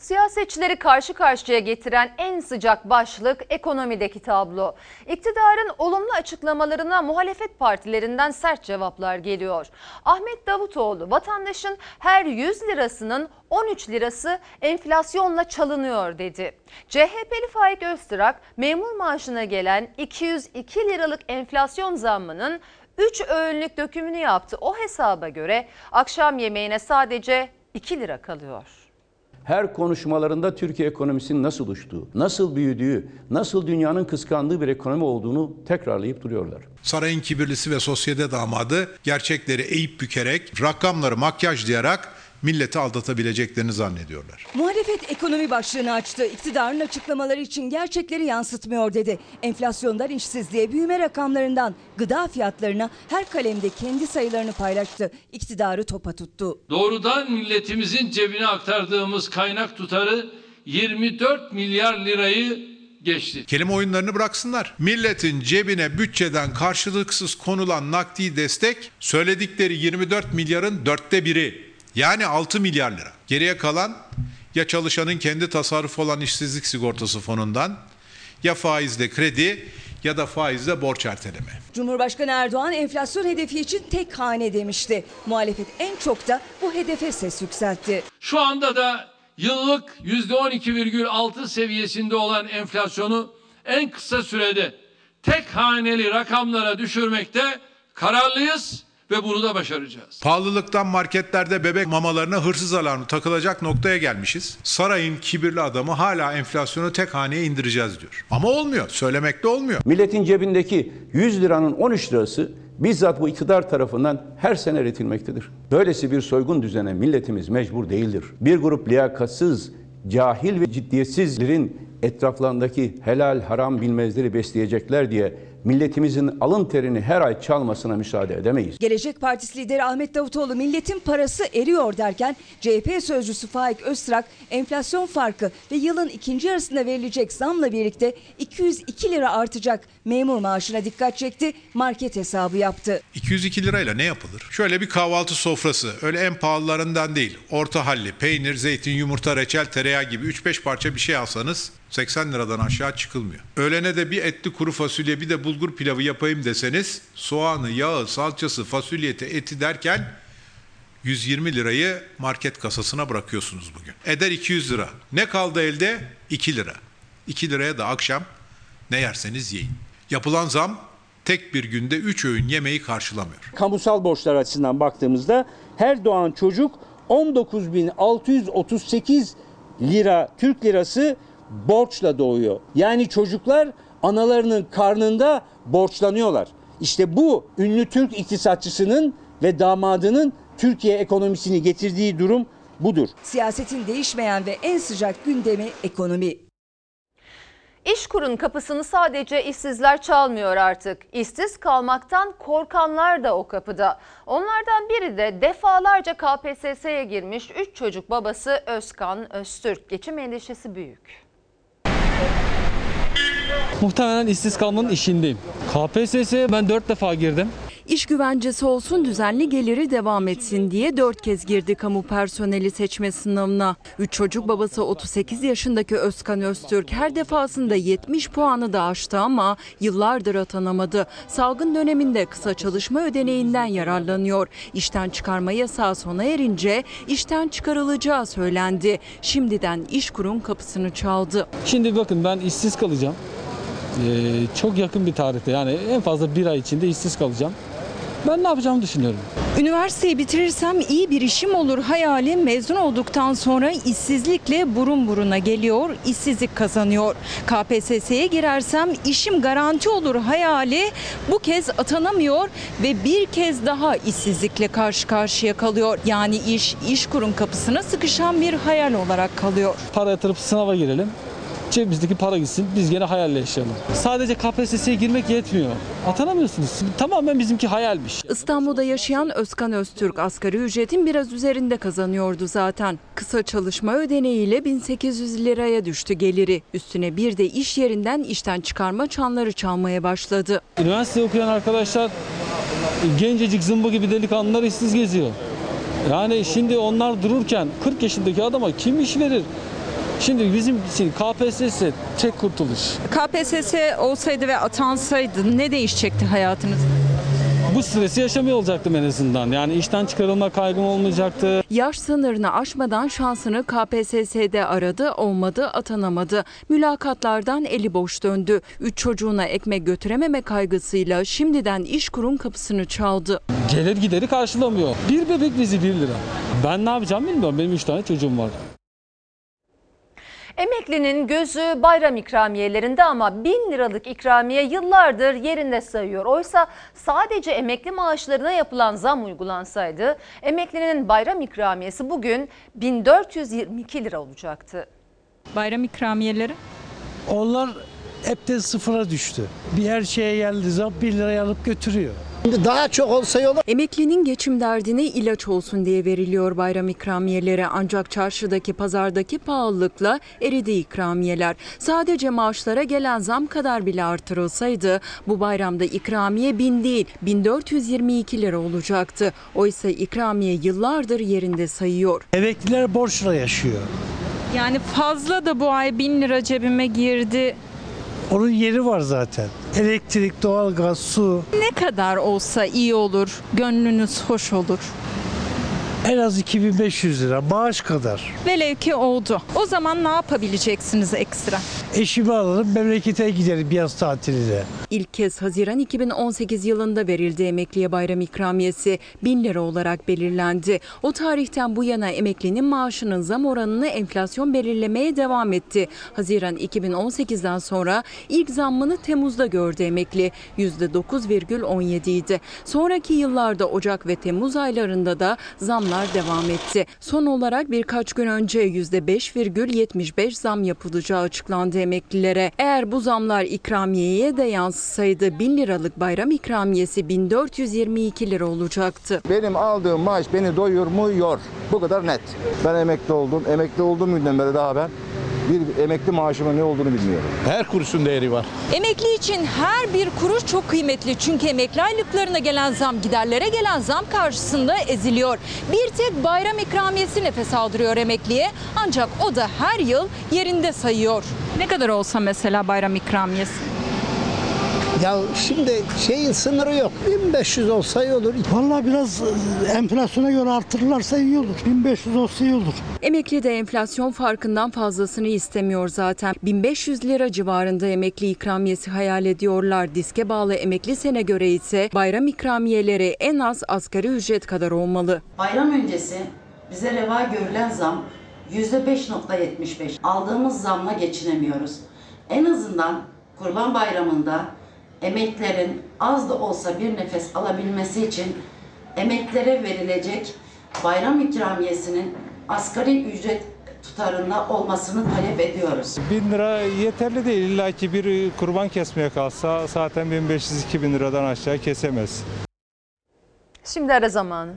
Siyasetçileri karşı karşıya getiren en sıcak başlık ekonomideki tablo. İktidarın olumlu açıklamalarına muhalefet partilerinden sert cevaplar geliyor. Ahmet Davutoğlu vatandaşın her 100 lirasının 13 lirası enflasyonla çalınıyor dedi. CHP'li Faik Öztürk memur maaşına gelen 202 liralık enflasyon zammının 3 öğünlük dökümünü yaptı. O hesaba göre akşam yemeğine sadece 2 lira kalıyor her konuşmalarında Türkiye ekonomisinin nasıl uçtuğu, nasıl büyüdüğü, nasıl dünyanın kıskandığı bir ekonomi olduğunu tekrarlayıp duruyorlar. Sarayın kibirlisi ve sosyete damadı gerçekleri eğip bükerek, rakamları makyajlayarak milleti aldatabileceklerini zannediyorlar. Muhalefet ekonomi başlığını açtı. İktidarın açıklamaları için gerçekleri yansıtmıyor dedi. Enflasyondan işsizliğe, büyüme rakamlarından gıda fiyatlarına her kalemde kendi sayılarını paylaştı. İktidarı topa tuttu. Doğrudan milletimizin cebine aktardığımız kaynak tutarı 24 milyar lirayı geçti. Kelime oyunlarını bıraksınlar. Milletin cebine bütçeden karşılıksız konulan nakdi destek söyledikleri 24 milyarın dörtte biri. Yani 6 milyar lira. Geriye kalan ya çalışanın kendi tasarrufu olan işsizlik sigortası fonundan ya faizle kredi ya da faizle borç erteleme. Cumhurbaşkanı Erdoğan enflasyon hedefi için tek hane demişti. Muhalefet en çok da bu hedefe ses yükseltti. Şu anda da yıllık %12,6 seviyesinde olan enflasyonu en kısa sürede tek haneli rakamlara düşürmekte kararlıyız ve bunu da başaracağız. Pahalılıktan marketlerde bebek mamalarına hırsız alarmı takılacak noktaya gelmişiz. Sarayın kibirli adamı hala enflasyonu tek haneye indireceğiz diyor. Ama olmuyor. Söylemekle olmuyor. Milletin cebindeki 100 liranın 13 lirası bizzat bu iktidar tarafından her sene üretilmektedir. Böylesi bir soygun düzene milletimiz mecbur değildir. Bir grup liyakatsız, cahil ve ciddiyetsizlerin etraflarındaki helal haram bilmezleri besleyecekler diye milletimizin alın terini her ay çalmasına müsaade edemeyiz. Gelecek Partisi lideri Ahmet Davutoğlu milletin parası eriyor derken CHP sözcüsü Faik Öztrak enflasyon farkı ve yılın ikinci yarısında verilecek zamla birlikte 202 lira artacak memur maaşına dikkat çekti, market hesabı yaptı. 202 lirayla ne yapılır? Şöyle bir kahvaltı sofrası. Öyle en pahalılarından değil. Orta halli, peynir, zeytin, yumurta, reçel, tereyağı gibi 3-5 parça bir şey alsanız 80 liradan aşağı çıkılmıyor. Öğlene de bir etli kuru fasulye bir de bulgur pilavı yapayım deseniz soğanı, yağı, salçası, fasulyeti, eti derken 120 lirayı market kasasına bırakıyorsunuz bugün. Eder 200 lira. Ne kaldı elde? 2 lira. 2 liraya da akşam ne yerseniz yiyin. Yapılan zam tek bir günde 3 öğün yemeği karşılamıyor. Kamusal borçlar açısından baktığımızda her doğan çocuk 19.638 lira Türk lirası borçla doğuyor. Yani çocuklar analarının karnında borçlanıyorlar. İşte bu ünlü Türk iktisatçısının ve damadının Türkiye ekonomisini getirdiği durum budur. Siyasetin değişmeyen ve en sıcak gündemi ekonomi. İşkur'un kapısını sadece işsizler çalmıyor artık. İşsiz kalmaktan korkanlar da o kapıda. Onlardan biri de defalarca KPSS'ye girmiş 3 çocuk babası Özkan Öztürk. Geçim endişesi büyük. Muhtemelen işsiz kalmanın işindeyim. KPSS'ye ben 4 defa girdim. İş güvencesi olsun düzenli geliri devam etsin diye dört kez girdi kamu personeli seçme sınavına. Üç çocuk babası 38 yaşındaki Özkan Öztürk her defasında 70 puanı da aştı ama yıllardır atanamadı. Salgın döneminde kısa çalışma ödeneğinden yararlanıyor. İşten çıkarma yasağı sona erince işten çıkarılacağı söylendi. Şimdiden İşkur'un kapısını çaldı. Şimdi bakın ben işsiz kalacağım. Ee, çok yakın bir tarihte yani en fazla bir ay içinde işsiz kalacağım. Ben ne yapacağımı düşünüyorum. Üniversiteyi bitirirsem iyi bir işim olur hayali mezun olduktan sonra işsizlikle burun buruna geliyor, işsizlik kazanıyor. KPSS'ye girersem işim garanti olur hayali bu kez atanamıyor ve bir kez daha işsizlikle karşı karşıya kalıyor. Yani iş, iş kurum kapısına sıkışan bir hayal olarak kalıyor. Para yatırıp sınava girelim. Cebimizdeki para gitsin biz gene hayalle yaşayalım. Sadece KPSS'ye girmek yetmiyor. Atanamıyorsunuz. Tamamen bizimki hayalmiş. İstanbul'da yaşayan Özkan Öztürk asgari ücretin biraz üzerinde kazanıyordu zaten. Kısa çalışma ödeneğiyle 1800 liraya düştü geliri. Üstüne bir de iş yerinden işten çıkarma çanları çalmaya başladı. Üniversite okuyan arkadaşlar gencecik zımba gibi delikanlılar işsiz geziyor. Yani şimdi onlar dururken 40 yaşındaki adama kim iş verir? Şimdi bizim için KPSS tek kurtuluş. KPSS olsaydı ve atansaydı ne değişecekti hayatınız? Bu stresi yaşamıyor olacaktım en azından. Yani işten çıkarılma kaygım olmayacaktı. Yaş sınırını aşmadan şansını KPSS'de aradı, olmadı, atanamadı. Mülakatlardan eli boş döndü. Üç çocuğuna ekmek götürememe kaygısıyla şimdiden iş kurum kapısını çaldı. Gelir gideri karşılamıyor. Bir bebek bizi 1 lira. Ben ne yapacağım bilmiyorum. Benim 3 tane çocuğum var. Emeklinin gözü bayram ikramiyelerinde ama 1000 liralık ikramiye yıllardır yerinde sayıyor. Oysa sadece emekli maaşlarına yapılan zam uygulansaydı emeklinin bayram ikramiyesi bugün 1422 lira olacaktı. Bayram ikramiyeleri? Onlar hepten sıfıra düştü. Bir her şeye geldiği zaman 1 liraya alıp götürüyor. Daha çok olsa yolu. Emeklinin geçim derdine ilaç olsun diye veriliyor bayram ikramiyeleri ancak çarşıdaki pazardaki pahalılıkla eridi ikramiyeler. Sadece maaşlara gelen zam kadar bile artırılsaydı bu bayramda ikramiye 1000 değil 1422 lira olacaktı. Oysa ikramiye yıllardır yerinde sayıyor. Emekliler borçla yaşıyor. Yani fazla da bu ay 1000 lira cebime girdi. Onun yeri var zaten. Elektrik, doğalgaz, su. Ne kadar olsa iyi olur, gönlünüz hoş olur. En az 2500 lira maaş kadar. Velev ki oldu. O zaman ne yapabileceksiniz ekstra? Eşimi alırım memlekete giderim yaz tatiline. İlk kez Haziran 2018 yılında verildi emekliye bayram ikramiyesi 1000 lira olarak belirlendi. O tarihten bu yana emeklinin maaşının zam oranını enflasyon belirlemeye devam etti. Haziran 2018'den sonra ilk zammını Temmuz'da gördü emekli. %9,17 idi. Sonraki yıllarda Ocak ve Temmuz aylarında da zamlar devam etti. Son olarak birkaç gün önce %5,75 zam yapılacağı açıklandı emeklilere. Eğer bu zamlar ikramiyeye de yansısaydı 1000 liralık bayram ikramiyesi 1422 lira olacaktı. Benim aldığım maaş beni doyurmuyor. Bu kadar net. Ben emekli oldum. Emekli olduğum günden beri daha ben bir emekli maaşımın ne olduğunu bilmiyorum. Her kuruşun değeri var. Emekli için her bir kuruş çok kıymetli. Çünkü emekli aylıklarına gelen zam, giderlere gelen zam karşısında eziliyor. Bir tek bayram ikramiyesi nefes aldırıyor emekliye. Ancak o da her yıl yerinde sayıyor. Ne kadar olsa mesela bayram ikramiyesi? Ya şimdi şeyin sınırı yok. 1500 olsa iyi olur. Vallahi biraz enflasyona göre artırırlarsa iyi olur. 1500 olsa iyi olur. Emekli de enflasyon farkından fazlasını istemiyor zaten. 1500 lira civarında emekli ikramiyesi hayal ediyorlar. Diske bağlı emekli sene göre ise bayram ikramiyeleri en az asgari ücret kadar olmalı. Bayram öncesi bize reva görülen zam %5.75. Aldığımız zamla geçinemiyoruz. En azından Kurban Bayramı'nda emeklerin az da olsa bir nefes alabilmesi için emeklere verilecek bayram ikramiyesinin asgari ücret tutarında olmasını talep ediyoruz. 1000 lira yeterli değil. İlla ki bir kurban kesmeye kalsa zaten 1500-2000 liradan aşağı kesemez. Şimdi ara zamanı.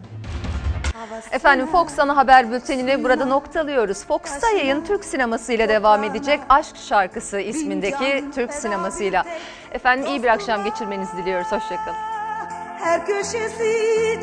Efendim Fox ana haber bültenini burada noktalıyoruz. Fox'ta yayın Türk sineması ile devam edecek. Aşk şarkısı ismindeki Türk sinemasıyla. Efendim iyi bir akşam geçirmenizi diliyoruz. Hoşçakalın. Her köşesi